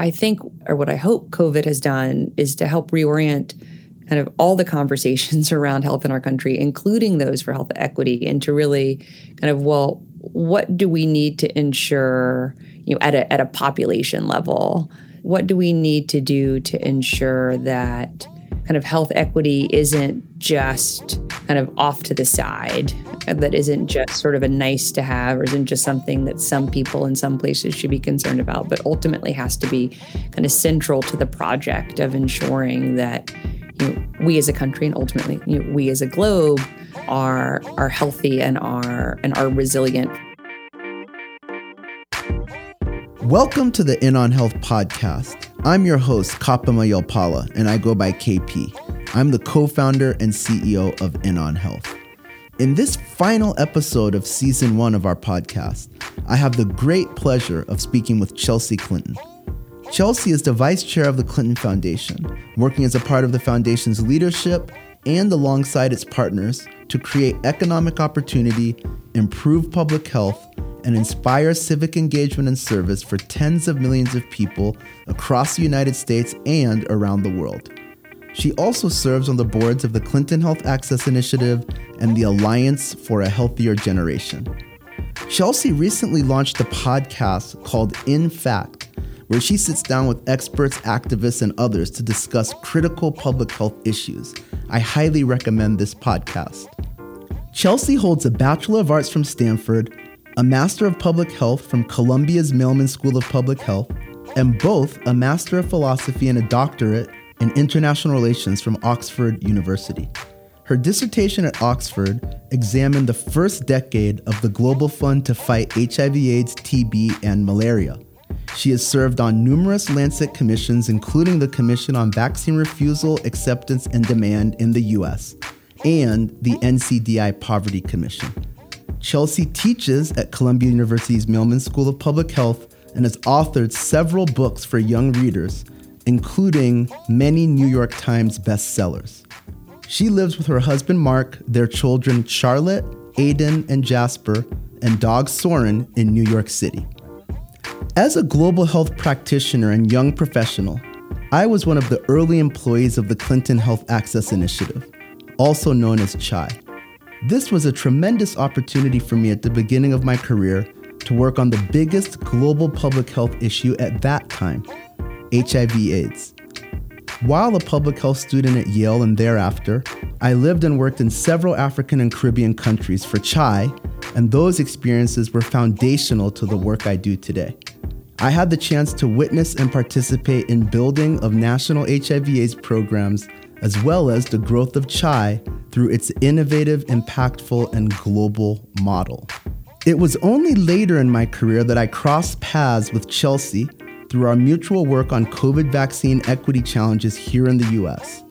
I think, or what I hope COVID has done is to help reorient kind of all the conversations around health in our country, including those for health equity, and to really kind of, well, what do we need to ensure, you know, at a, at a population level? What do we need to do to ensure that kind of health equity isn't just kind of off to the side, that isn't just sort of a nice to have or isn't just something that some people in some places should be concerned about, but ultimately has to be kind of central to the project of ensuring that you know, we as a country and ultimately you know, we as a globe are are healthy and are and are resilient. Welcome to the In on Health podcast. I'm your host, Kapama Yalpala, and I go by KP. I'm the co founder and CEO of In on Health. In this final episode of season one of our podcast, I have the great pleasure of speaking with Chelsea Clinton. Chelsea is the vice chair of the Clinton Foundation, working as a part of the foundation's leadership and alongside its partners to create economic opportunity, improve public health, and inspire civic engagement and service for tens of millions of people across the United States and around the world. She also serves on the boards of the Clinton Health Access Initiative and the Alliance for a Healthier Generation. Chelsea recently launched a podcast called In Fact where she sits down with experts, activists, and others to discuss critical public health issues. I highly recommend this podcast. Chelsea holds a Bachelor of Arts from Stanford, a Master of Public Health from Columbia's Mailman School of Public Health, and both a Master of Philosophy and a doctorate in International Relations from Oxford University. Her dissertation at Oxford examined the first decade of the Global Fund to fight HIV/AIDS, TB, and malaria. She has served on numerous Lancet commissions, including the Commission on Vaccine Refusal, Acceptance, and Demand in the US and the NCDI Poverty Commission. Chelsea teaches at Columbia University's Mailman School of Public Health and has authored several books for young readers, including many New York Times bestsellers. She lives with her husband Mark, their children Charlotte, Aidan, and Jasper, and dog Soren in New York City. As a global health practitioner and young professional, I was one of the early employees of the Clinton Health Access Initiative, also known as CHAI. This was a tremendous opportunity for me at the beginning of my career to work on the biggest global public health issue at that time HIV/AIDS. While a public health student at Yale and thereafter, I lived and worked in several African and Caribbean countries for CHAI, and those experiences were foundational to the work I do today. I had the chance to witness and participate in building of national HIV/AIDS programs as well as the growth of CHAI through its innovative, impactful, and global model. It was only later in my career that I crossed paths with Chelsea through our mutual work on COVID vaccine equity challenges here in the US.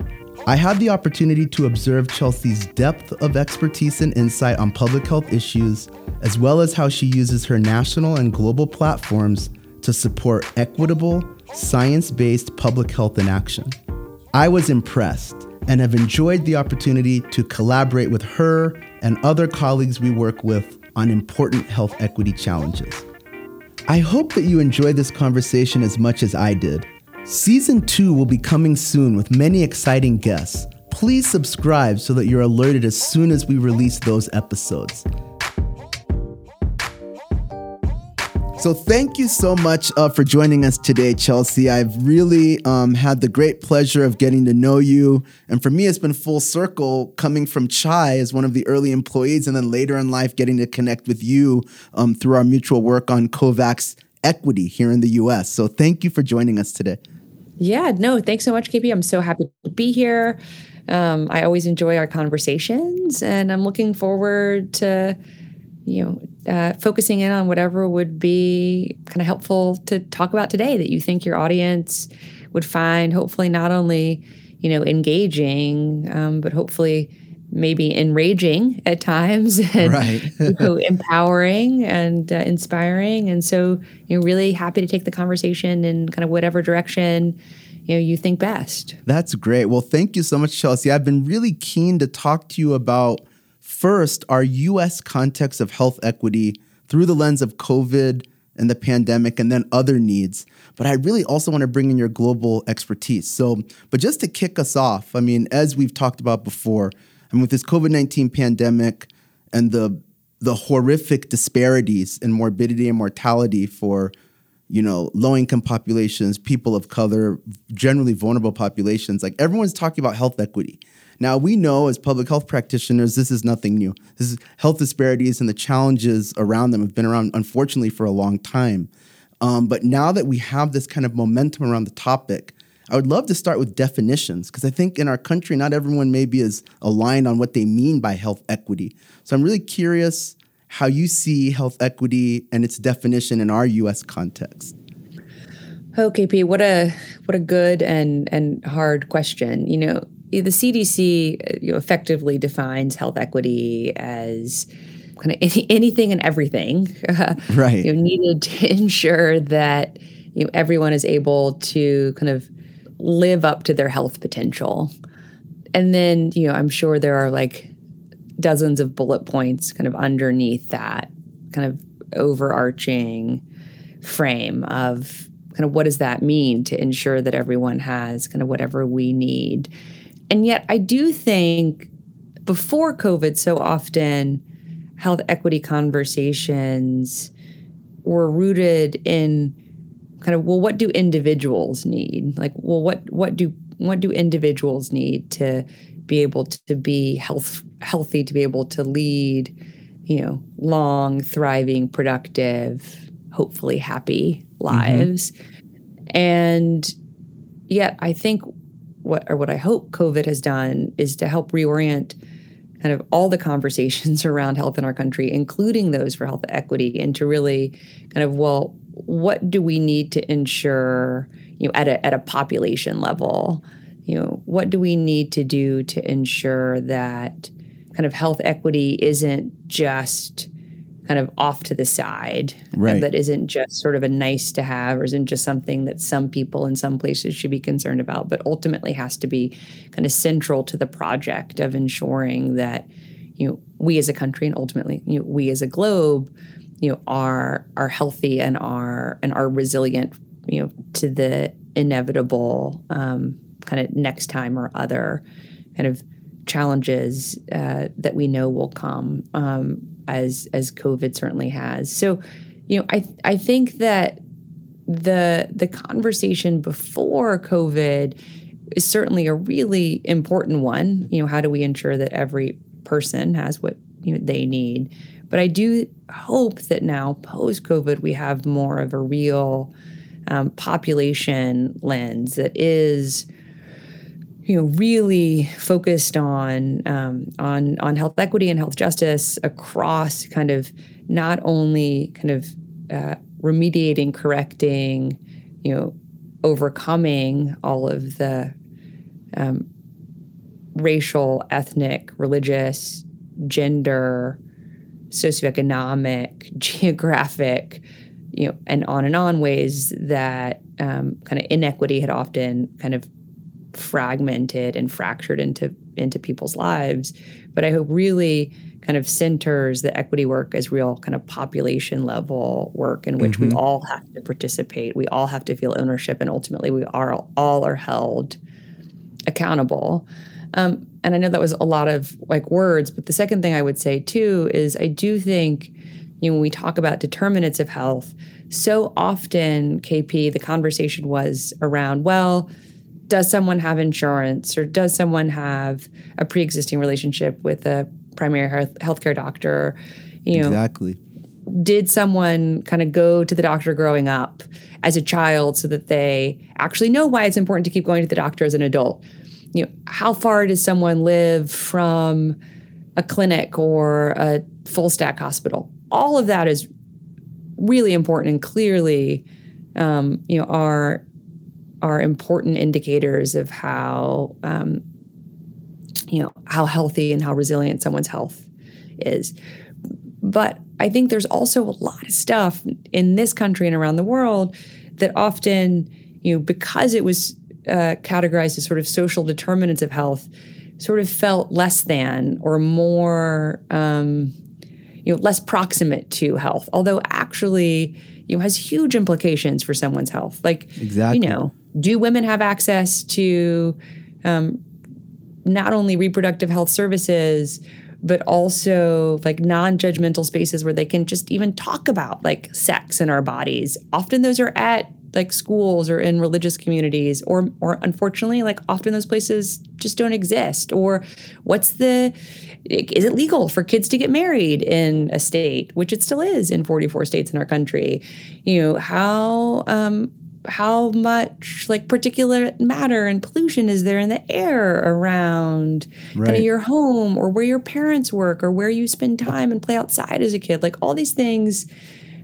I had the opportunity to observe Chelsea's depth of expertise and insight on public health issues, as well as how she uses her national and global platforms to support equitable, science based public health in action. I was impressed and have enjoyed the opportunity to collaborate with her and other colleagues we work with on important health equity challenges. I hope that you enjoyed this conversation as much as I did. Season 2 will be coming soon with many exciting guests. Please subscribe so that you're alerted as soon as we release those episodes. So thank you so much uh, for joining us today, Chelsea. I've really um, had the great pleasure of getting to know you, and for me, it's been full circle coming from CHAI as one of the early employees, and then later in life getting to connect with you um, through our mutual work on COVAX equity here in the U.S. So thank you for joining us today. Yeah, no, thanks so much, KP. I'm so happy to be here. Um, I always enjoy our conversations, and I'm looking forward to you know uh, focusing in on whatever would be kind of helpful to talk about today that you think your audience would find hopefully not only you know engaging um, but hopefully maybe enraging at times and right. you know, empowering and uh, inspiring. And so you know really happy to take the conversation in kind of whatever direction you know you think best. That's great. Well thank you so much chelsea. I've been really keen to talk to you about First, our US context of health equity through the lens of COVID and the pandemic, and then other needs. but I really also want to bring in your global expertise. So, but just to kick us off, I mean, as we've talked about before, I mean, with this COVID 19 pandemic and the the horrific disparities in morbidity and mortality for you know low income populations people of color generally vulnerable populations like everyone's talking about health equity now we know as public health practitioners this is nothing new this is health disparities and the challenges around them have been around unfortunately for a long time um, but now that we have this kind of momentum around the topic I would love to start with definitions because I think in our country, not everyone maybe is aligned on what they mean by health equity. So I'm really curious how you see health equity and its definition in our U.S. context. Oh, KP, what a what a good and and hard question. You know, the CDC uh, you know, effectively defines health equity as kind of any, anything and everything, right? You know, needed to ensure that you know everyone is able to kind of live up to their health potential. And then, you know, I'm sure there are like dozens of bullet points kind of underneath that kind of overarching frame of kind of what does that mean to ensure that everyone has kind of whatever we need. And yet, I do think before COVID, so often health equity conversations were rooted in kind of well what do individuals need like well what what do what do individuals need to be able to be health healthy to be able to lead you know long thriving productive hopefully happy mm-hmm. lives mm-hmm. and yet i think what or what i hope covid has done is to help reorient kind of all the conversations around health in our country including those for health equity and to really kind of well what do we need to ensure, you know, at a at a population level? You know, what do we need to do to ensure that kind of health equity isn't just kind of off to the side right. that isn't just sort of a nice to have or isn't just something that some people in some places should be concerned about but ultimately has to be kind of central to the project of ensuring that you know we as a country and ultimately you know we as a globe you know are are healthy and are and are resilient you know to the inevitable um, kind of next time or other kind of challenges uh, that we know will come um, as as COVID certainly has. So, you know, I I think that the the conversation before COVID is certainly a really important one. You know, how do we ensure that every person has what you know they need? But I do hope that now, post COVID, we have more of a real um, population lens that is you know really focused on um, on on health equity and health justice across kind of not only kind of uh, remediating correcting you know overcoming all of the um, racial ethnic religious gender socioeconomic, geographic, you know, and on and on ways that um, kind of inequity had often kind of fragmented and fractured into into people's lives. But I hope really kind of centers the equity work as real kind of population level work in which mm-hmm. we all have to participate. We all have to feel ownership, and ultimately, we are all are held accountable. Um, and I know that was a lot of like words, but the second thing I would say too is I do think, you know, when we talk about determinants of health, so often, KP, the conversation was around, well, does someone have insurance or does someone have a pre-existing relationship with a primary health healthcare doctor? You know, exactly. Did someone kind of go to the doctor growing up as a child so that they actually know why it's important to keep going to the doctor as an adult? you know, how far does someone live from a clinic or a full stack hospital? All of that is really important and clearly, um, you know, are are important indicators of how um, you know how healthy and how resilient someone's health is. But I think there's also a lot of stuff in this country and around the world that often, you know, because it was uh, categorized as sort of social determinants of health sort of felt less than or more um, you know less proximate to health although actually you know has huge implications for someone's health. Like exactly. you know, do women have access to um, not only reproductive health services but also like non-judgmental spaces where they can just even talk about like sex in our bodies. Often those are at like schools or in religious communities or or unfortunately like often those places just don't exist or what's the is it legal for kids to get married in a state which it still is in 44 states in our country you know how um how much like particulate matter and pollution is there in the air around right. kind of your home or where your parents work or where you spend time and play outside as a kid like all these things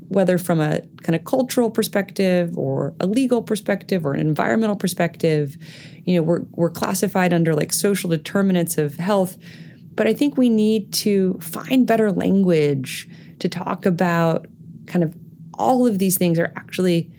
whether from a kind of cultural perspective or a legal perspective or an environmental perspective, you know, we're we're classified under like social determinants of health. But I think we need to find better language to talk about kind of all of these things are actually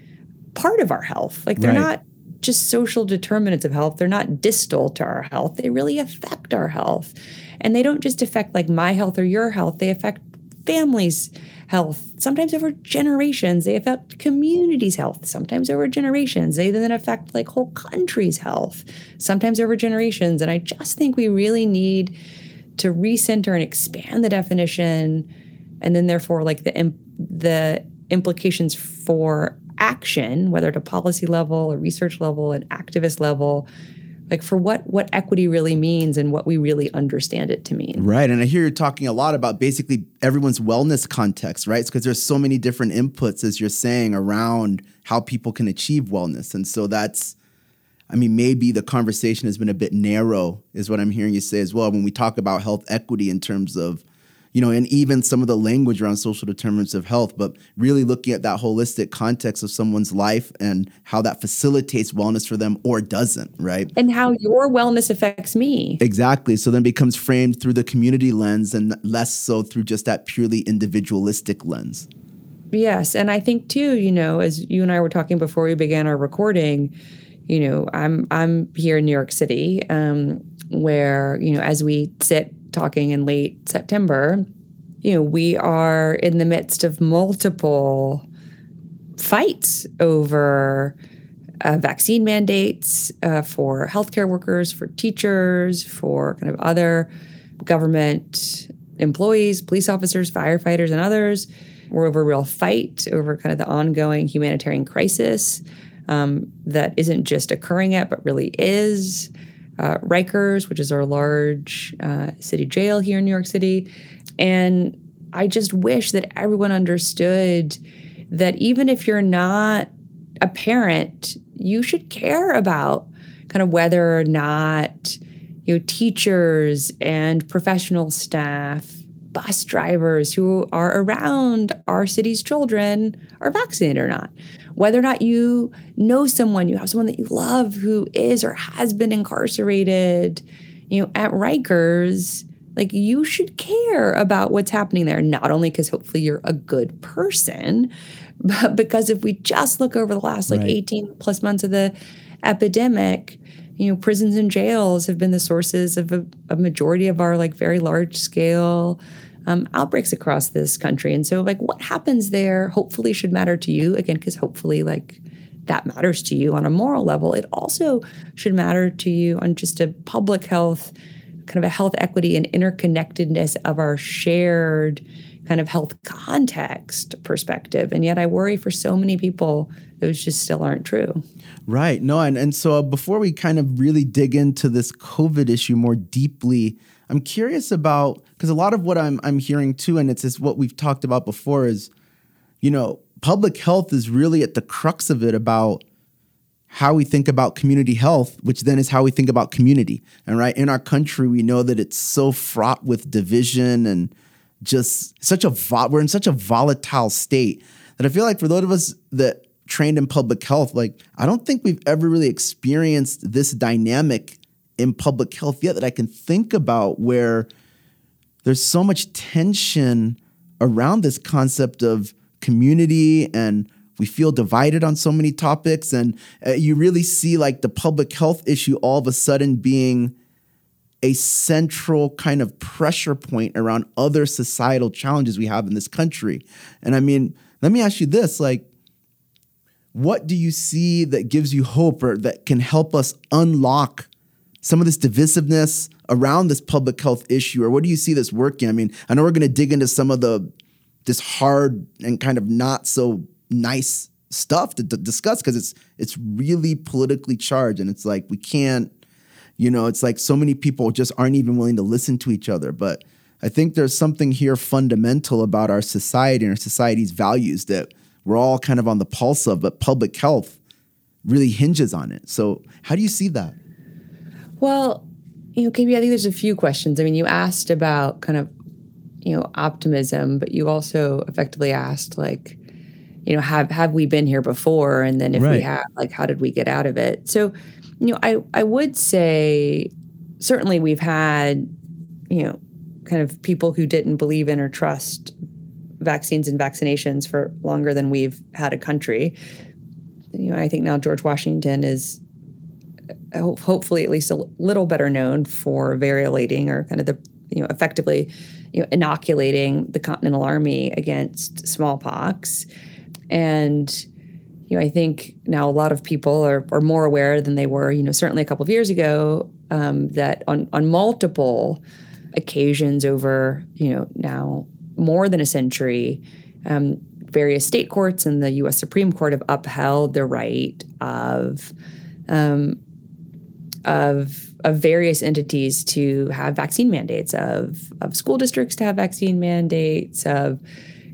part of our health. Like they're right. not just social determinants of health. They're not distal to our health. They really affect our health. And they don't just affect like my health or your health, they affect families' health, sometimes over generations. They affect communities' health, sometimes over generations. They then affect like whole countries' health, sometimes over generations. And I just think we really need to recenter and expand the definition, and then therefore like the the implications for action, whether at a policy level, a research level, an activist level, like for what what equity really means and what we really understand it to mean. Right and i hear you're talking a lot about basically everyone's wellness context right? Because there's so many different inputs as you're saying around how people can achieve wellness and so that's i mean maybe the conversation has been a bit narrow is what i'm hearing you say as well when we talk about health equity in terms of you know, and even some of the language around social determinants of health, but really looking at that holistic context of someone's life and how that facilitates wellness for them or doesn't, right? And how your wellness affects me. Exactly. So then becomes framed through the community lens and less so through just that purely individualistic lens. Yes. And I think too, you know, as you and I were talking before we began our recording, you know, I'm I'm here in New York City, um, where, you know, as we sit talking in late September, you know, we are in the midst of multiple fights over uh, vaccine mandates uh, for healthcare workers, for teachers, for kind of other government employees, police officers, firefighters, and others. We're over a real fight over kind of the ongoing humanitarian crisis um, that isn't just occurring yet, but really is uh, Rikers, which is our large uh, city jail here in New York City. And I just wish that everyone understood that even if you're not a parent, you should care about kind of whether or not you know teachers and professional staff bus drivers who are around our city's children are vaccinated or not whether or not you know someone, you have someone that you love who is or has been incarcerated, you know, at Rikers, like you should care about what's happening there, not only because hopefully you're a good person, but because if we just look over the last like right. 18 plus months of the epidemic, you know, prisons and jails have been the sources of a, a majority of our like very large scale um, outbreaks across this country. And so, like, what happens there hopefully should matter to you again, because hopefully, like, that matters to you on a moral level. It also should matter to you on just a public health, kind of a health equity and interconnectedness of our shared kind of health context perspective. And yet, I worry for so many people, those just still aren't true. Right. No, and, and so before we kind of really dig into this COVID issue more deeply, I'm curious about because a lot of what I'm I'm hearing too, and it's just what we've talked about before, is you know public health is really at the crux of it about how we think about community health, which then is how we think about community. And right in our country, we know that it's so fraught with division and just such a vo- we're in such a volatile state that I feel like for those of us that trained in public health, like I don't think we've ever really experienced this dynamic in public health yet that I can think about where there's so much tension around this concept of community and we feel divided on so many topics and uh, you really see like the public health issue all of a sudden being a central kind of pressure point around other societal challenges we have in this country. And i mean let me ask you this like what do you see that gives you hope or that can help us unlock some of this divisiveness around this public health issue or what do you see this working i mean i know we're going to dig into some of the this hard and kind of not so nice stuff to, to discuss because it's it's really politically charged and it's like we can't you know it's like so many people just aren't even willing to listen to each other but i think there's something here fundamental about our society and our society's values that we're all kind of on the pulse of, but public health really hinges on it. So, how do you see that? Well, you know, KP, I think there's a few questions. I mean, you asked about kind of, you know, optimism, but you also effectively asked, like, you know, have have we been here before? And then if right. we have, like, how did we get out of it? So, you know, I I would say certainly we've had, you know, kind of people who didn't believe in or trust vaccines and vaccinations for longer than we've had a country. You know, I think now George Washington is hopefully at least a little better known for variolating or kind of the you know effectively you know inoculating the Continental Army against smallpox, and you know I think now a lot of people are, are more aware than they were you know certainly a couple of years ago um, that on on multiple occasions over you know now more than a century, um, various state courts and the U.S. Supreme Court have upheld the right of um, of of various entities to have vaccine mandates, of of school districts to have vaccine mandates, of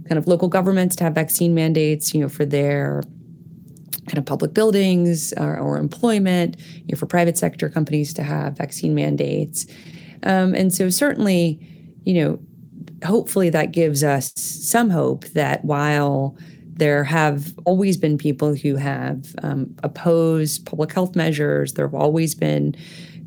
kind of local governments to have vaccine mandates, you know, for their kind of public buildings or, or employment, you know, for private sector companies to have vaccine mandates. Um, and so certainly, you know, hopefully that gives us some hope that while there have always been people who have um, opposed public health measures, there have always been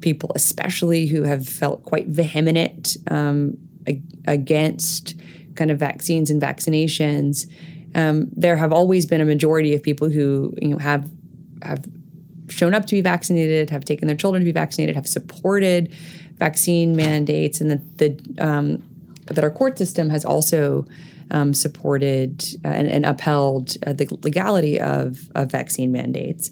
people, especially who have felt quite vehement um, ag- against kind of vaccines and vaccinations. Um, there have always been a majority of people who you know have have shown up to be vaccinated, have taken their children to be vaccinated, have supported vaccine mandates, and the the um, that our court system has also um, supported uh, and, and, upheld uh, the legality of, of vaccine mandates.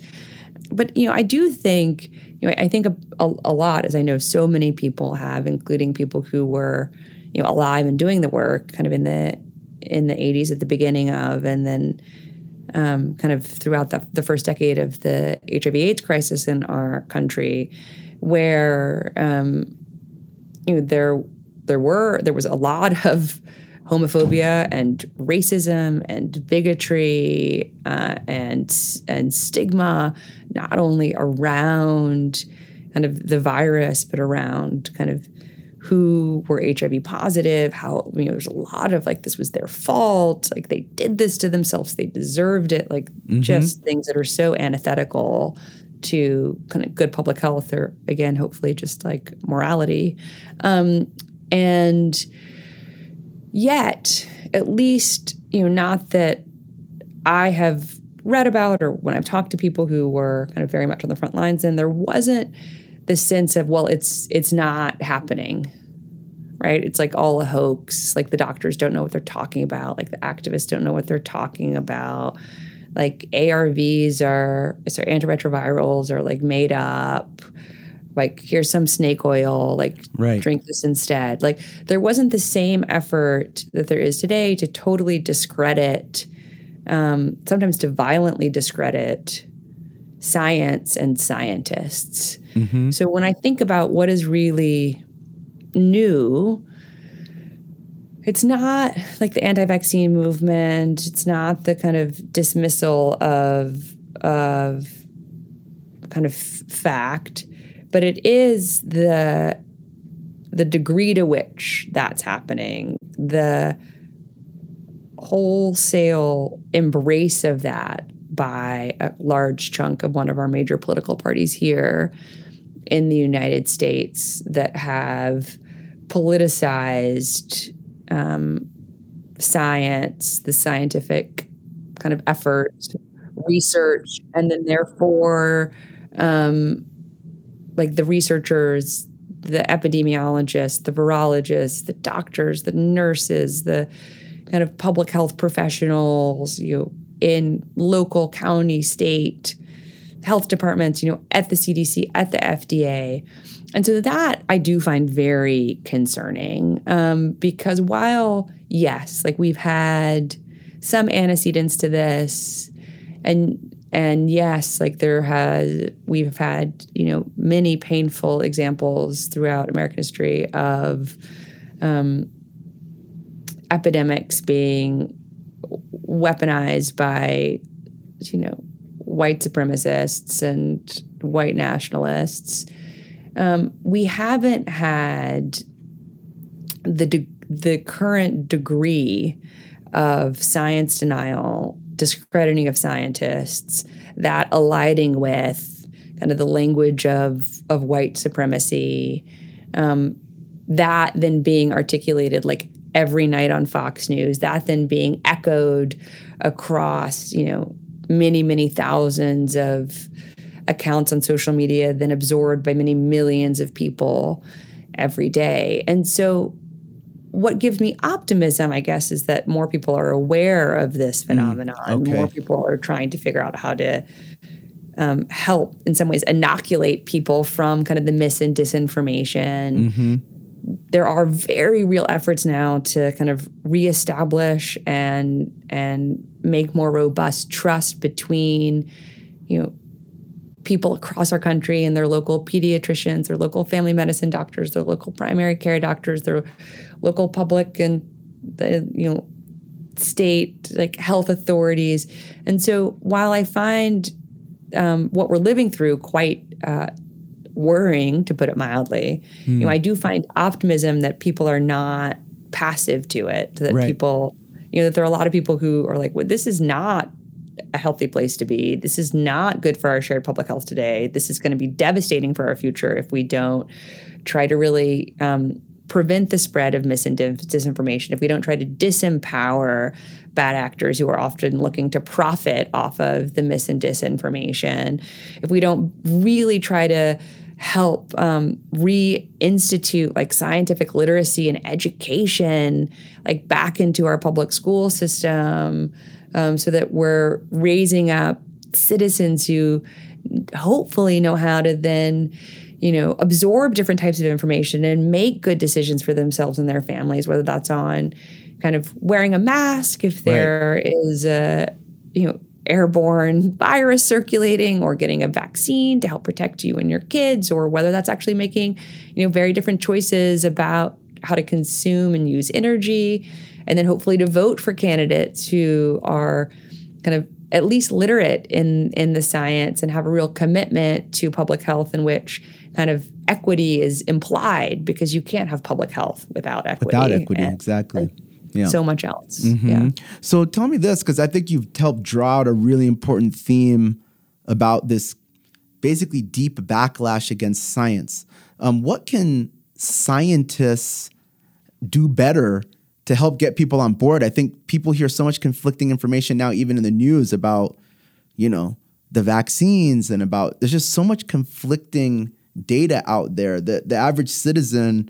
But you know, I do think you know I think a, a, a, lot, as I know so many people have, including people who were you know alive and doing the work, kind of in the in the 80s at the beginning of, and then um, kind of throughout the, the first decade of the HIV/AIDS crisis in our country, where um, you know there there were there was a lot of homophobia and racism and bigotry uh, and and stigma, not only around kind of the virus, but around kind of who were HIV positive, how you know there's a lot of like this was their fault, like they did this to themselves, they deserved it, like mm-hmm. just things that are so antithetical to kind of good public health or again hopefully just like morality. Um, and yet, at least, you know, not that I have read about or when I've talked to people who were kind of very much on the front lines, and there wasn't the sense of, well, it's it's not happening. Right? It's like all a hoax. Like the doctors don't know what they're talking about. Like the activists don't know what they're talking about. Like ARVs are, sorry, antiretrovirals are like made up like here's some snake oil like right. drink this instead like there wasn't the same effort that there is today to totally discredit um, sometimes to violently discredit science and scientists mm-hmm. so when i think about what is really new it's not like the anti-vaccine movement it's not the kind of dismissal of of kind of fact but it is the the degree to which that's happening, the wholesale embrace of that by a large chunk of one of our major political parties here in the United States that have politicized um, science, the scientific kind of effort, research, and then therefore um, like the researchers, the epidemiologists, the virologists, the doctors, the nurses, the kind of public health professionals, you know, in local, county, state health departments, you know, at the CDC, at the FDA. And so that I do find very concerning um, because while, yes, like we've had some antecedents to this, and and yes, like there has we've had you know many painful examples throughout American history of um, epidemics being weaponized by you know white supremacists and white nationalists. Um, we haven't had the de- the current degree of science denial, discrediting of scientists, that aligning with kind of the language of of white supremacy, um, that then being articulated like every night on Fox News, that then being echoed across, you know, many, many thousands of accounts on social media, then absorbed by many millions of people every day. And so, what gives me optimism, I guess, is that more people are aware of this mm, phenomenon. Mm, okay. More people are trying to figure out how to um, help, in some ways, inoculate people from kind of the mis and disinformation. Mm-hmm there are very real efforts now to kind of reestablish and and make more robust trust between you know people across our country and their local pediatricians, their local family medicine doctors, their local primary care doctors, their local public and the you know state like health authorities. And so while I find um, what we're living through quite uh, worrying, to put it mildly. Mm. You know, hmm. I do find optimism that people are not passive to it. That right. people, you know, that there are a lot of people who are like, well, this is not a healthy place to be. This is not good for our shared public health today. This is going to be devastating for our future if we don't try to really um, prevent the spread of mis and disinformation. If we don't try to disempower bad actors who are often looking to profit off of the mis and disinformation, if we don't really try to help um, reinstitute like scientific literacy and education like back into our public school system um, so that we're raising up citizens who hopefully know how to then you know absorb different types of information and make good decisions for themselves and their families whether that's on kind of wearing a mask if there right. is a you know airborne virus circulating or getting a vaccine to help protect you and your kids or whether that's actually making you know very different choices about how to consume and use energy and then hopefully to vote for candidates who are kind of at least literate in in the science and have a real commitment to public health in which kind of equity is implied because you can't have public health without equity without equity and, exactly yeah. so much else. Mm-hmm. Yeah. So tell me this, because I think you've helped draw out a really important theme about this basically deep backlash against science. Um, what can scientists do better to help get people on board? I think people hear so much conflicting information now, even in the news, about, you know, the vaccines and about there's just so much conflicting data out there that the average citizen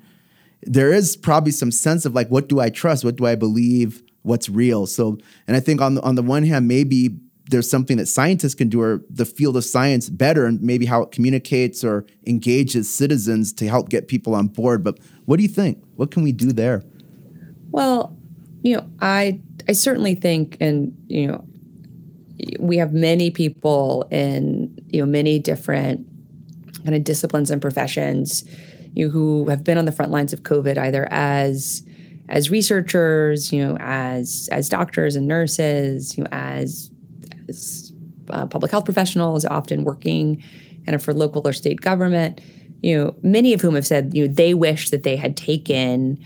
there is probably some sense of like, what do I trust? What do I believe? What's real? So, and I think on the, on the one hand, maybe there's something that scientists can do or the field of science better and maybe how it communicates or engages citizens to help get people on board. But what do you think? What can we do there? Well, you know, I I certainly think and you know we have many people in you know many different kind of disciplines and professions you know, who have been on the front lines of COVID either as as researchers, you know, as as doctors and nurses, you know, as, as uh, public health professionals, often working kind of for local or state government. You know, many of whom have said, you know, they wish that they had taken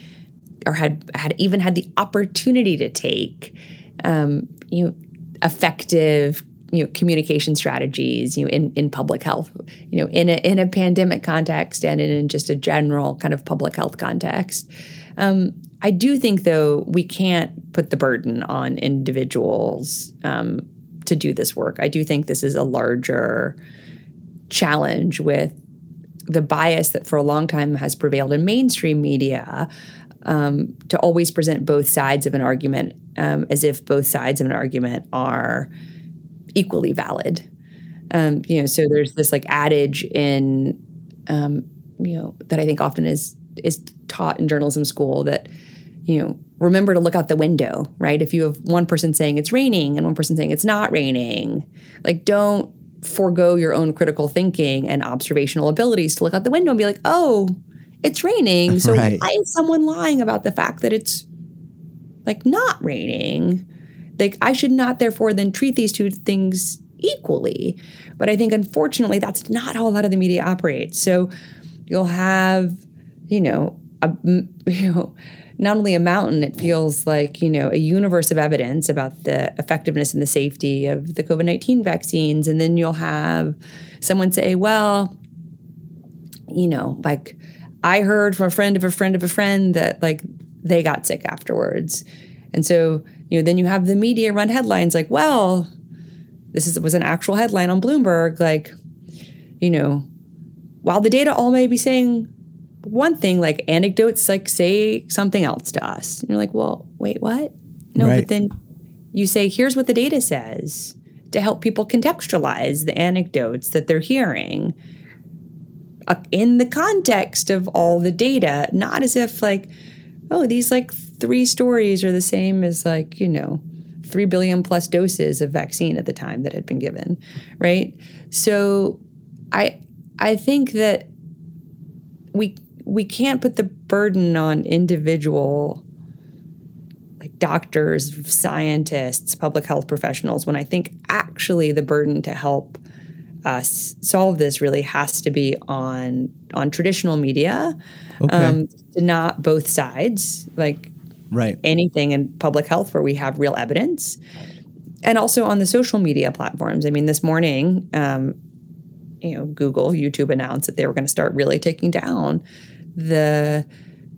or had had even had the opportunity to take, um, you know, effective you know communication strategies you know in, in public health you know in a in a pandemic context and in just a general kind of public health context. Um, i do think though we can't put the burden on individuals um, to do this work. I do think this is a larger challenge with the bias that for a long time has prevailed in mainstream media um, to always present both sides of an argument um, as if both sides of an argument are equally valid. Um, you know, so there's this like adage in, um, you know, that I think often is is taught in journalism school that, you know, remember to look out the window, right? If you have one person saying it's raining and one person saying it's not raining, like don't forego your own critical thinking and observational abilities to look out the window and be like, oh, it's raining. So right. why is someone lying about the fact that it's like not raining? Like I should not therefore then treat these two things equally. But I think unfortunately that's not how a lot of the media operates. So you'll have, you know, a, you know, not only a mountain, it feels like, you know, a universe of evidence about the effectiveness and the safety of the COVID 19 vaccines. And then you'll have someone say, well, you know, like I heard from a friend of a friend of a friend that like they got sick afterwards. And so, you know, then you have the media run headlines like, well, this is, was an actual headline on Bloomberg, like, you know, while the data all may be saying one thing, like anecdotes like say something else to us. And you're like, well, wait, what? No, right. but then you say, here's what the data says to help people contextualize the anecdotes that they're hearing uh, in the context of all the data, not as if like, oh, these like three stories are the same as like, you know, 3 billion plus doses of vaccine at the time that had been given, right? So I I think that we we can't put the burden on individual like doctors, scientists, public health professionals when I think actually the burden to help us solve this really has to be on on traditional media, okay. um, not both sides, like right anything in public health where we have real evidence, and also on the social media platforms. I mean, this morning, um, you know, Google, YouTube announced that they were going to start really taking down the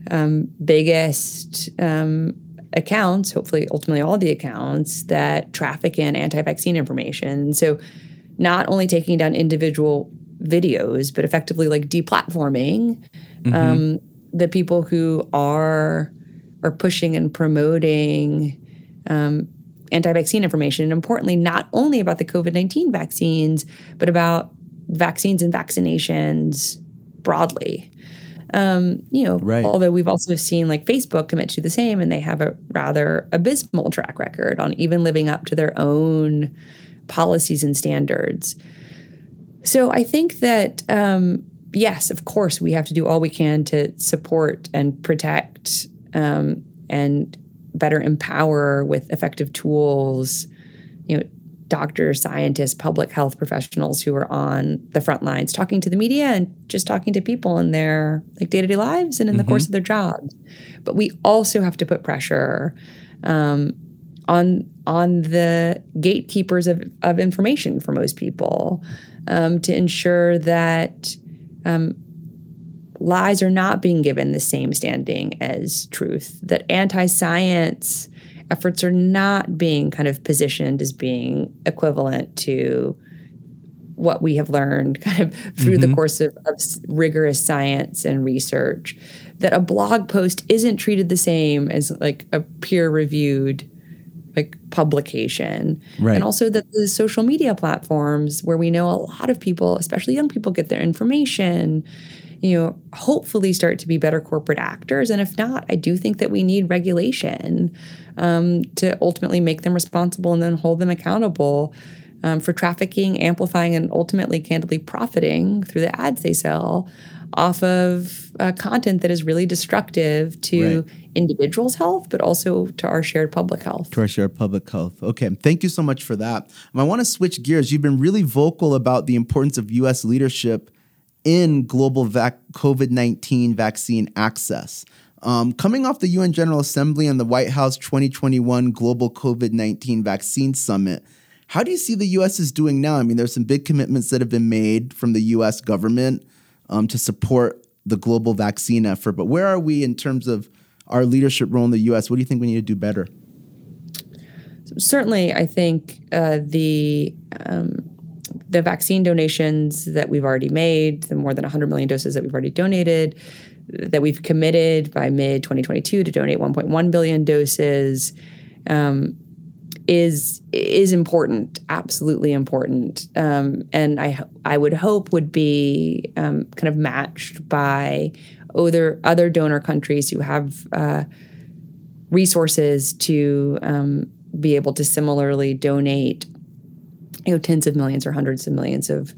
um, biggest um, accounts, hopefully, ultimately, all the accounts that traffic in anti vaccine information. So, not only taking down individual videos, but effectively like deplatforming mm-hmm. um, the people who are are pushing and promoting um, anti-vaccine information, and importantly, not only about the COVID nineteen vaccines, but about vaccines and vaccinations broadly. Um, you know, right. although we've also seen like Facebook commit to the same, and they have a rather abysmal track record on even living up to their own policies and standards. So I think that um, yes, of course, we have to do all we can to support and protect um, and better empower with effective tools. You know, doctors, scientists, public health professionals who are on the front lines talking to the media and just talking to people in their like day-to-day lives and in mm-hmm. the course of their jobs. But we also have to put pressure um, on on the gatekeepers of, of information for most people um, to ensure that um, lies are not being given the same standing as truth, that anti-science efforts are not being kind of positioned as being equivalent to what we have learned kind of through mm-hmm. the course of, of, rigorous science and research that a blog post isn't treated the same as like a peer reviewed like publication right. and also that the social media platforms where we know a lot of people especially young people get their information you know, hopefully start to be better corporate actors. And if not, I do think that we need regulation um, to ultimately make them responsible and then hold them accountable um, for trafficking, amplifying, and ultimately, candidly, profiting through the ads they sell off of uh, content that is really destructive to right. individuals' health, but also to our shared public health. To our shared public health. Okay, thank you so much for that. I want to switch gears. You've been really vocal about the importance of U.S. leadership in global vac- COVID 19 vaccine access. Um, coming off the UN General Assembly and the White House 2021 Global COVID 19 Vaccine Summit, how do you see the US is doing now? I mean, there's some big commitments that have been made from the US government um, to support the global vaccine effort, but where are we in terms of our leadership role in the US? What do you think we need to do better? Certainly, I think uh, the um, the vaccine donations that we've already made, the more than 100 million doses that we've already donated, that we've committed by mid 2022 to donate 1.1 billion doses, um, is is important, absolutely important, um, and I I would hope would be um, kind of matched by other other donor countries who have uh, resources to um, be able to similarly donate, you know, tens of millions or hundreds of millions of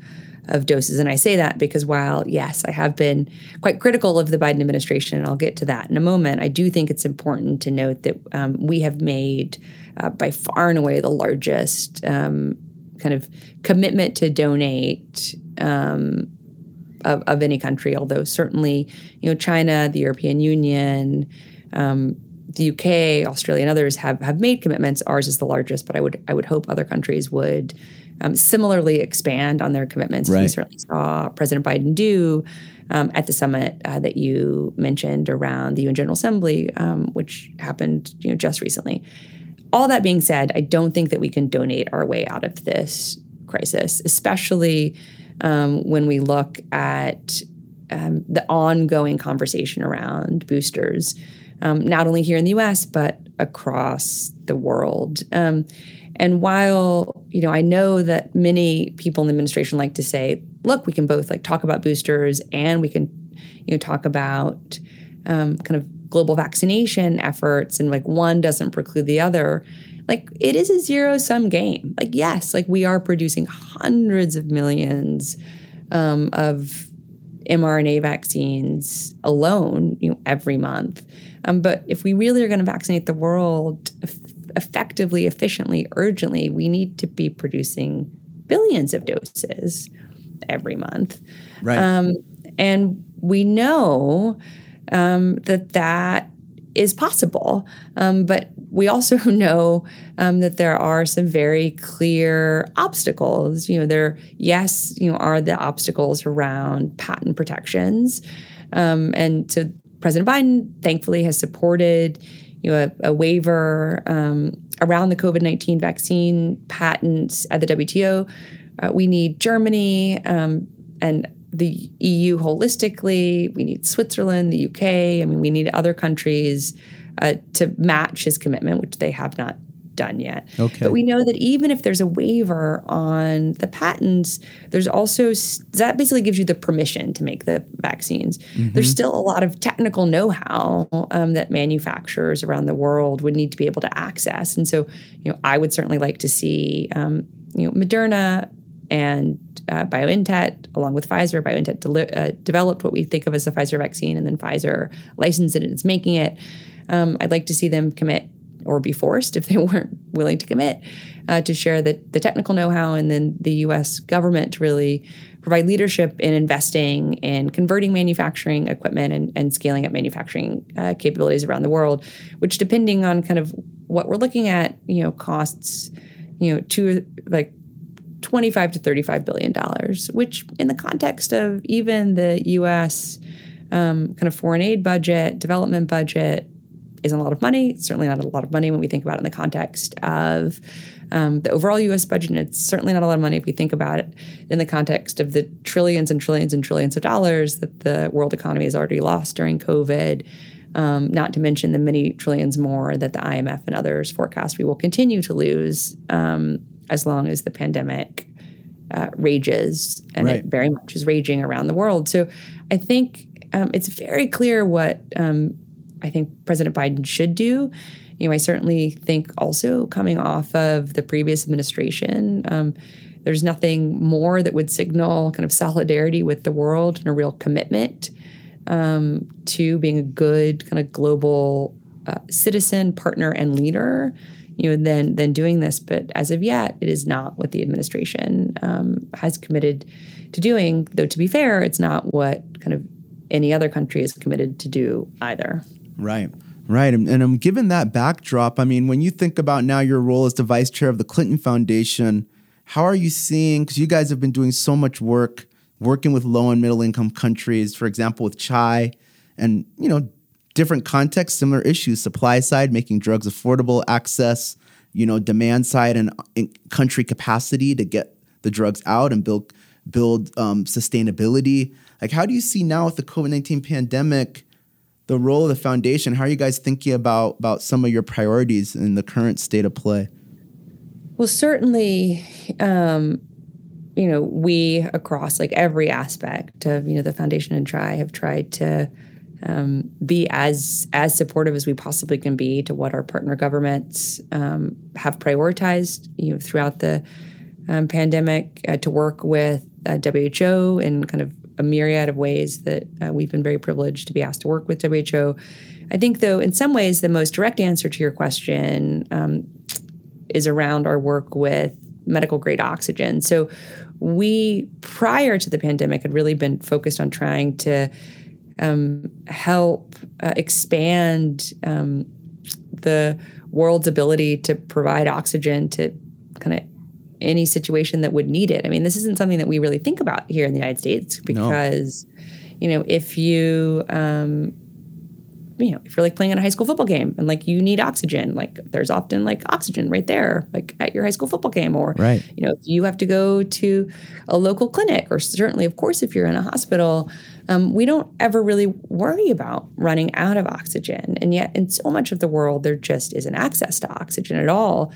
of doses. And I say that because while, yes, I have been quite critical of the Biden administration, and I'll get to that in a moment, I do think it's important to note that um, we have made uh, by far and away the largest um, kind of commitment to donate. Um, of, of any country, although certainly, you know, China, the European Union, um, the UK, Australia, and others have have made commitments. Ours is the largest, but I would I would hope other countries would um, similarly expand on their commitments. Right. We certainly saw President Biden do um, at the summit uh, that you mentioned around the UN General Assembly, um, which happened you know just recently. All that being said, I don't think that we can donate our way out of this crisis, especially um, when we look at um, the ongoing conversation around boosters, um, not only here in the U.S. but across the world. Um, and while, you know, I know that many people in the administration like to say, look, we can both like talk about boosters and we can, you know, talk about um, kind of global vaccination efforts and like one doesn't preclude the other. Like it is a zero sum game. Like, yes, like we are producing hundreds of millions um, of mRNA vaccines alone, you know, every month. Um, but if we really are going to vaccinate the world effectively, efficiently, urgently, we need to be producing billions of doses every month. Right. Um, and we know um, that that is possible. Um, but we also know um, that there are some very clear obstacles. You know, there, yes, you know, are the obstacles around patent protections. Um, and so President Biden, thankfully, has supported you know, a, a waiver um, around the COVID 19 vaccine patents at the WTO. Uh, we need Germany um, and the EU holistically. We need Switzerland, the UK. I mean, we need other countries uh, to match his commitment, which they have not done yet. Okay. But we know that even if there's a waiver on the patents, there's also that basically gives you the permission to make the vaccines. Mm-hmm. There's still a lot of technical know-how um, that manufacturers around the world would need to be able to access. And so, you know, I would certainly like to see, um, you know, Moderna and uh, BioNTech, along with Pfizer, BioNTech de- uh, developed what we think of as the Pfizer vaccine, and then Pfizer licensed it and is making it. Um, I'd like to see them commit or be forced if they weren't willing to commit uh, to share the, the technical know-how and then the U.S. government to really provide leadership in investing in converting manufacturing equipment and, and scaling up manufacturing uh, capabilities around the world, which depending on kind of what we're looking at, you know, costs, you know, to like 25 to 35 billion dollars, which in the context of even the U.S. Um, kind of foreign aid budget, development budget, isn't a lot of money. It's certainly not a lot of money when we think about it in the context of um, the overall U.S. budget. And it's certainly not a lot of money if we think about it in the context of the trillions and trillions and trillions of dollars that the world economy has already lost during COVID. Um, not to mention the many trillions more that the IMF and others forecast we will continue to lose um, as long as the pandemic uh, rages, and right. it very much is raging around the world. So I think um, it's very clear what um, I think President Biden should do. You know, I certainly think also coming off of the previous administration, um, there's nothing more that would signal kind of solidarity with the world and a real commitment um, to being a good kind of global uh, citizen, partner, and leader. You know, than than doing this. But as of yet, it is not what the administration um, has committed to doing. Though to be fair, it's not what kind of any other country is committed to do either. Right. Right. And, and um, given that backdrop, I mean, when you think about now your role as the vice chair of the Clinton Foundation, how are you seeing? Because you guys have been doing so much work working with low and middle income countries, for example, with CHAI and, you know, different contexts, similar issues, supply side, making drugs affordable, access, you know, demand side and country capacity to get the drugs out and build build um, sustainability. Like, how do you see now with the COVID nineteen pandemic? the role of the foundation. How are you guys thinking about about some of your priorities in the current state of play? Well, certainly, um, you know, we across like every aspect of you know the foundation and CHAI have tried to um, be as as supportive as we possibly can be to what our partner governments um, have prioritized you know throughout the um, pandemic uh, to work with uh, WHO in kind of a myriad of ways that uh, we've been very privileged to be asked to work with WHO. I think, though, in some ways, the most direct answer to your question um, is around our work with medical grade oxygen. So, we, prior to the pandemic, had really been focused on trying to um, help uh, expand um, the world's ability to provide oxygen to kind of any situation that would need it. I mean, this isn't something that we really think about here in the United States because, no. you know, if you, um, you know, if you're like playing in a high school football game and like you need oxygen, like there's often like oxygen right there, like at your high school football game, or right. you know, if you have to go to a local clinic, or certainly, of course, if you're in a hospital, um, we don't ever really worry about running out of oxygen. And yet, in so much of the world, there just isn't access to oxygen at all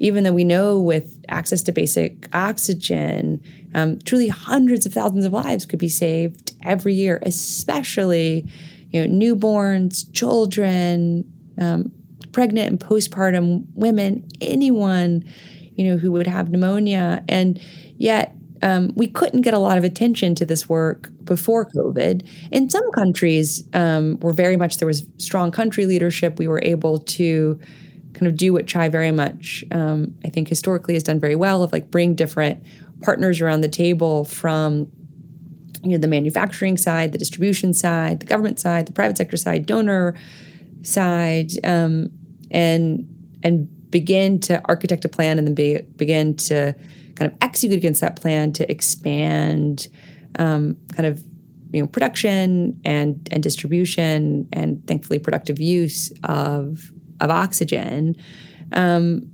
even though we know with access to basic oxygen, um, truly hundreds of thousands of lives could be saved every year, especially you know newborns, children, um, pregnant and postpartum women, anyone you know who would have pneumonia, and yet um, we couldn't get a lot of attention to this work before COVID. In some countries, um, were very much there was strong country leadership. We were able to kind of do what CHAI very much, um, I think, historically has done very well of like bring different partners around the table from you know the manufacturing side, the distribution side, the government side, the private sector side, donor side, um, and and begin to architect a plan and then be, begin to kind of execute against that plan to expand um, kind of you know production and and distribution and thankfully productive use of of oxygen. Um,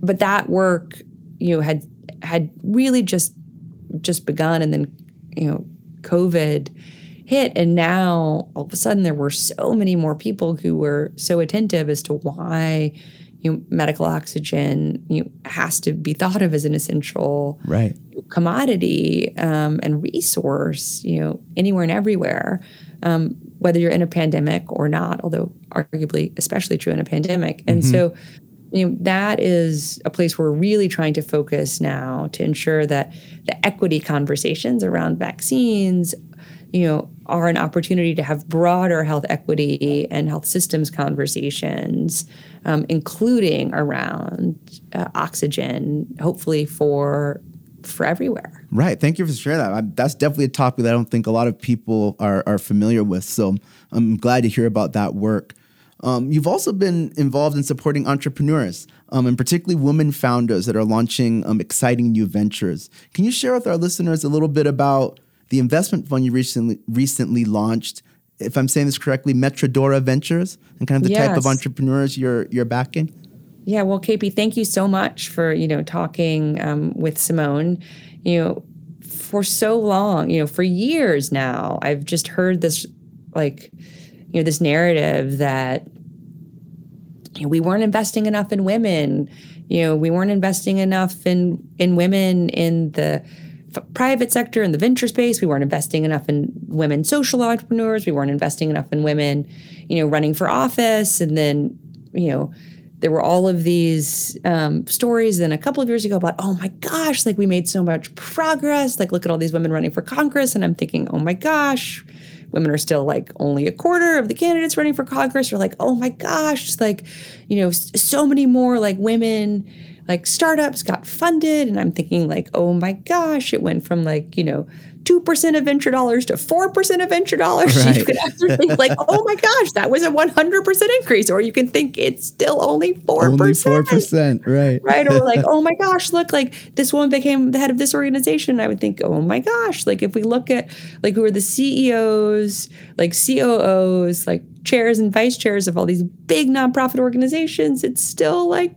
but that work, you know, had had really just just begun, and then you know, COVID hit, and now all of a sudden there were so many more people who were so attentive as to why you know, medical oxygen you know, has to be thought of as an essential right. commodity um, and resource, you know, anywhere and everywhere um, whether you're in a pandemic or not, although arguably especially true in a pandemic. And mm-hmm. so, you know, that is a place where we're really trying to focus now to ensure that the equity conversations around vaccines, you know, are an opportunity to have broader health equity and health systems conversations, um, including around uh, oxygen, hopefully for for everywhere. Right. Thank you for sharing that. I, that's definitely a topic that I don't think a lot of people are, are familiar with. So I'm glad to hear about that work. Um, you've also been involved in supporting entrepreneurs, um, and particularly women founders that are launching um, exciting new ventures. Can you share with our listeners a little bit about the investment fund you recently recently launched? If I'm saying this correctly, Metrodora Ventures, and kind of the yes. type of entrepreneurs you're you're backing. Yeah, well, KP, thank you so much for you know talking um, with Simone. You know, for so long, you know, for years now, I've just heard this like you know this narrative that you know, we weren't investing enough in women. You know, we weren't investing enough in in women in the f- private sector in the venture space. We weren't investing enough in women social entrepreneurs. We weren't investing enough in women, you know, running for office. And then, you know, there were all of these um, stories then a couple of years ago about oh my gosh like we made so much progress like look at all these women running for congress and i'm thinking oh my gosh women are still like only a quarter of the candidates running for congress are like oh my gosh like you know so many more like women like startups got funded and i'm thinking like oh my gosh it went from like you know 2% of venture dollars to 4% of venture dollars. Right. You could actually think like, oh my gosh, that was a 100% increase. Or you can think it's still only 4%. Only 4%, right. Right. Or like, oh my gosh, look, like this woman became the head of this organization. I would think, oh my gosh, like if we look at like who are the CEOs, like COOs, like chairs and vice chairs of all these big nonprofit organizations, it's still like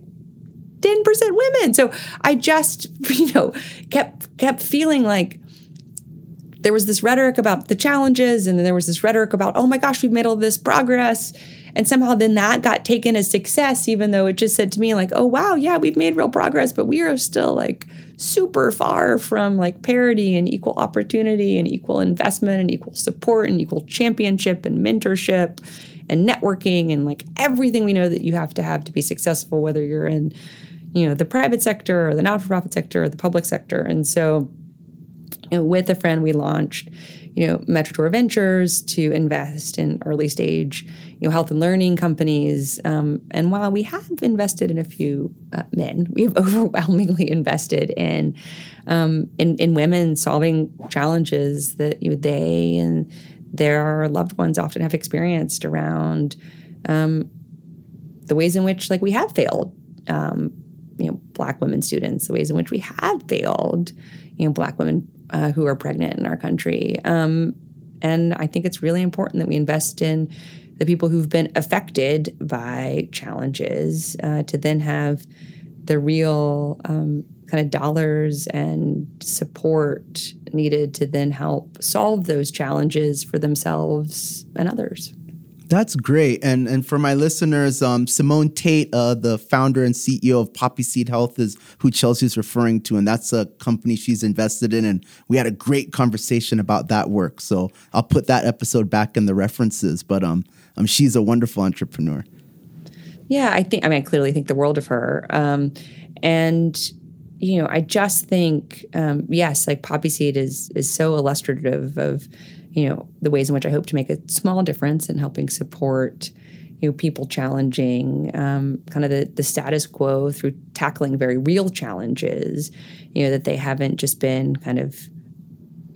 10% women. So I just, you know, kept kept feeling like there was this rhetoric about the challenges, and then there was this rhetoric about, oh my gosh, we've made all this progress. And somehow then that got taken as success, even though it just said to me, like, oh, wow, yeah, we've made real progress, but we are still like super far from like parity and equal opportunity and equal investment and equal support and equal championship and mentorship and networking and like everything we know that you have to have to be successful, whether you're in, you know, the private sector or the not-for-profit sector or the public sector. And so, you know, with a friend, we launched you know, Metrodora Ventures to invest in early stage, you know, health and learning companies. Um, and while we have invested in a few uh, men, we have overwhelmingly invested in, um, in in women solving challenges that you know, they and their loved ones often have experienced around um, the ways in which like we have failed. Um, you know, black women students, the ways in which we have failed, you know, black women uh, who are pregnant in our country. Um, and I think it's really important that we invest in the people who've been affected by challenges uh, to then have the real um, kind of dollars and support needed to then help solve those challenges for themselves and others. That's great. And and for my listeners, um, Simone Tate, uh, the founder and CEO of Poppy Seed Health, is who Chelsea's referring to, and that's a company she's invested in. And we had a great conversation about that work. So I'll put that episode back in the references. But um, um she's a wonderful entrepreneur. Yeah, I think. I mean, I clearly think the world of her. Um, and you know, I just think, um, yes, like Poppy Seed is is so illustrative of you know the ways in which I hope to make a small difference in helping support you know people challenging um, kind of the, the status quo through tackling very real challenges you know that they haven't just been kind of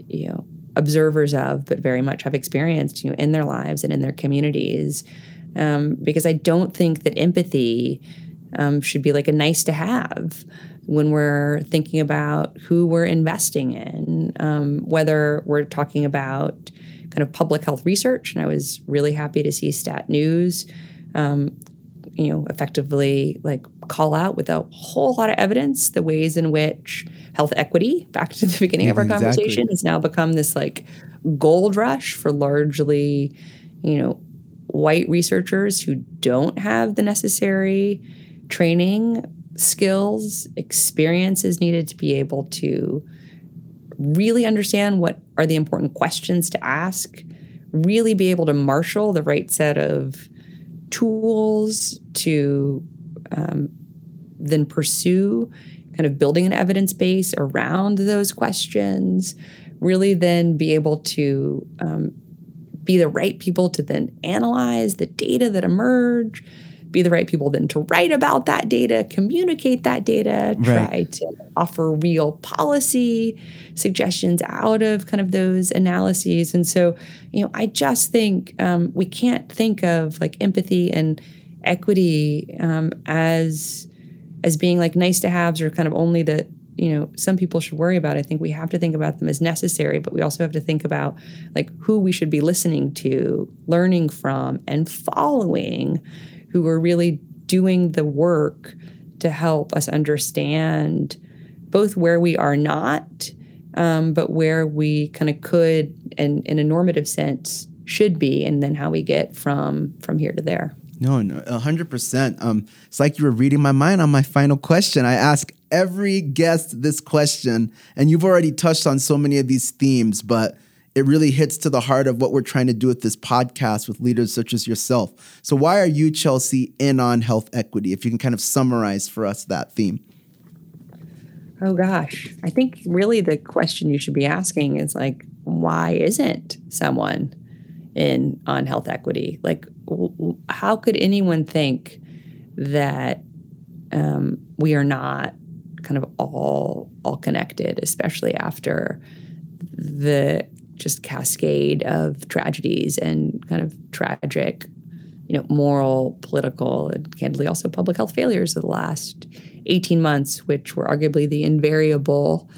you know observers of but very much have experienced you know in their lives and in their communities. Um, because I don't think that empathy um, should be like a nice to have when we're thinking about who we're investing in, um, whether we're talking about kind of public health research. And I was really happy to see Stat News, um, you know, effectively like call out with a whole lot of evidence the ways in which health equity, back to the beginning yeah, of our exactly. conversation, has now become this like gold rush for largely, you know, white researchers who don't have the necessary training skills, experiences needed to be able to really understand what are the important questions to ask, really be able to marshal the right set of tools to um, then pursue kind of building an evidence base around those questions, really then be able to um, be the right people to then analyze the data that emerge be the right people then to write about that data, communicate that data, try right. to offer real policy suggestions out of kind of those analyses. And so, you know, I just think um, we can't think of like empathy and equity um, as as being like nice to haves or kind of only that you know some people should worry about i think we have to think about them as necessary but we also have to think about like who we should be listening to learning from and following who are really doing the work to help us understand both where we are not, um, but where we kind of could, and in a normative sense, should be, and then how we get from from here to there. No, no, hundred percent. Um, it's like you were reading my mind on my final question. I ask every guest this question, and you've already touched on so many of these themes, but it really hits to the heart of what we're trying to do with this podcast with leaders such as yourself. So, why are you, Chelsea, in on health equity? If you can kind of summarize for us that theme. Oh, gosh. I think really the question you should be asking is like, why isn't someone in on health equity? Like, how could anyone think that um, we are not kind of all all connected, especially after the just cascade of tragedies and kind of tragic, you know, moral, political, and candidly also public health failures of the last 18 months, which were arguably the invariable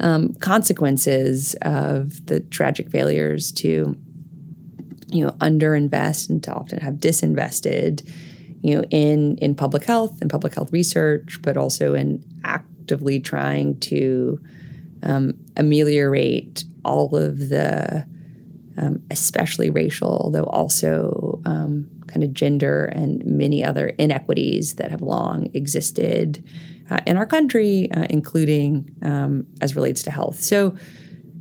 um, consequences of the tragic failures to, you know, underinvest and to often have disinvested, you know, in in public health and public health research, but also in actively trying to um, ameliorate all of the, um, especially racial, though also um, kind of gender and many other inequities that have long existed uh, in our country, uh, including um, as relates to health. So,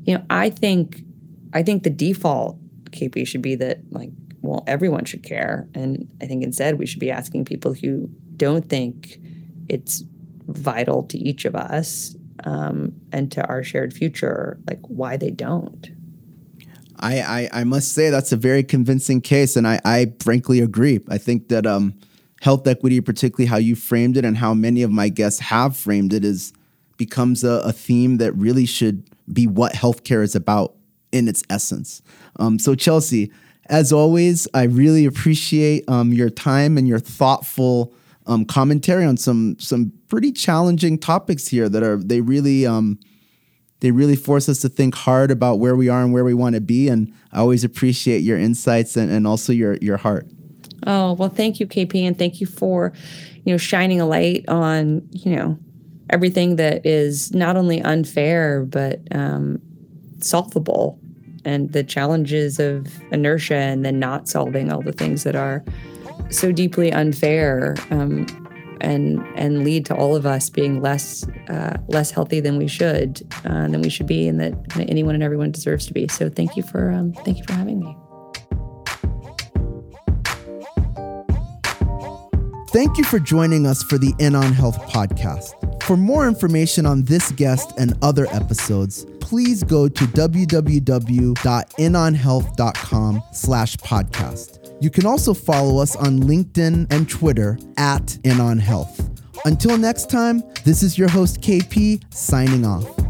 you know, I think I think the default KP should be that like, well, everyone should care, and I think instead we should be asking people who don't think it's vital to each of us um, and to our shared future, like why they don't. I, I, I must say that's a very convincing case, and I, I frankly agree. I think that um, health equity, particularly how you framed it and how many of my guests have framed it, is becomes a, a theme that really should be what healthcare is about in its essence. Um, so Chelsea, as always, I really appreciate um, your time and your thoughtful um, commentary on some some pretty challenging topics here that are they really um, they really force us to think hard about where we are and where we want to be. And I always appreciate your insights and, and also your your heart. Oh well, thank you, KP, and thank you for you know shining a light on you know everything that is not only unfair but um, solvable and the challenges of inertia and then not solving all the things that are so deeply unfair um, and and lead to all of us being less uh, less healthy than we should uh, than we should be and that anyone and everyone deserves to be so thank you for um, thank you for having me Thank you for joining us for the In On Health podcast. For more information on this guest and other episodes, please go to www.inonhealth.com slash podcast. You can also follow us on LinkedIn and Twitter at InOnHealth. Until next time, this is your host KP signing off.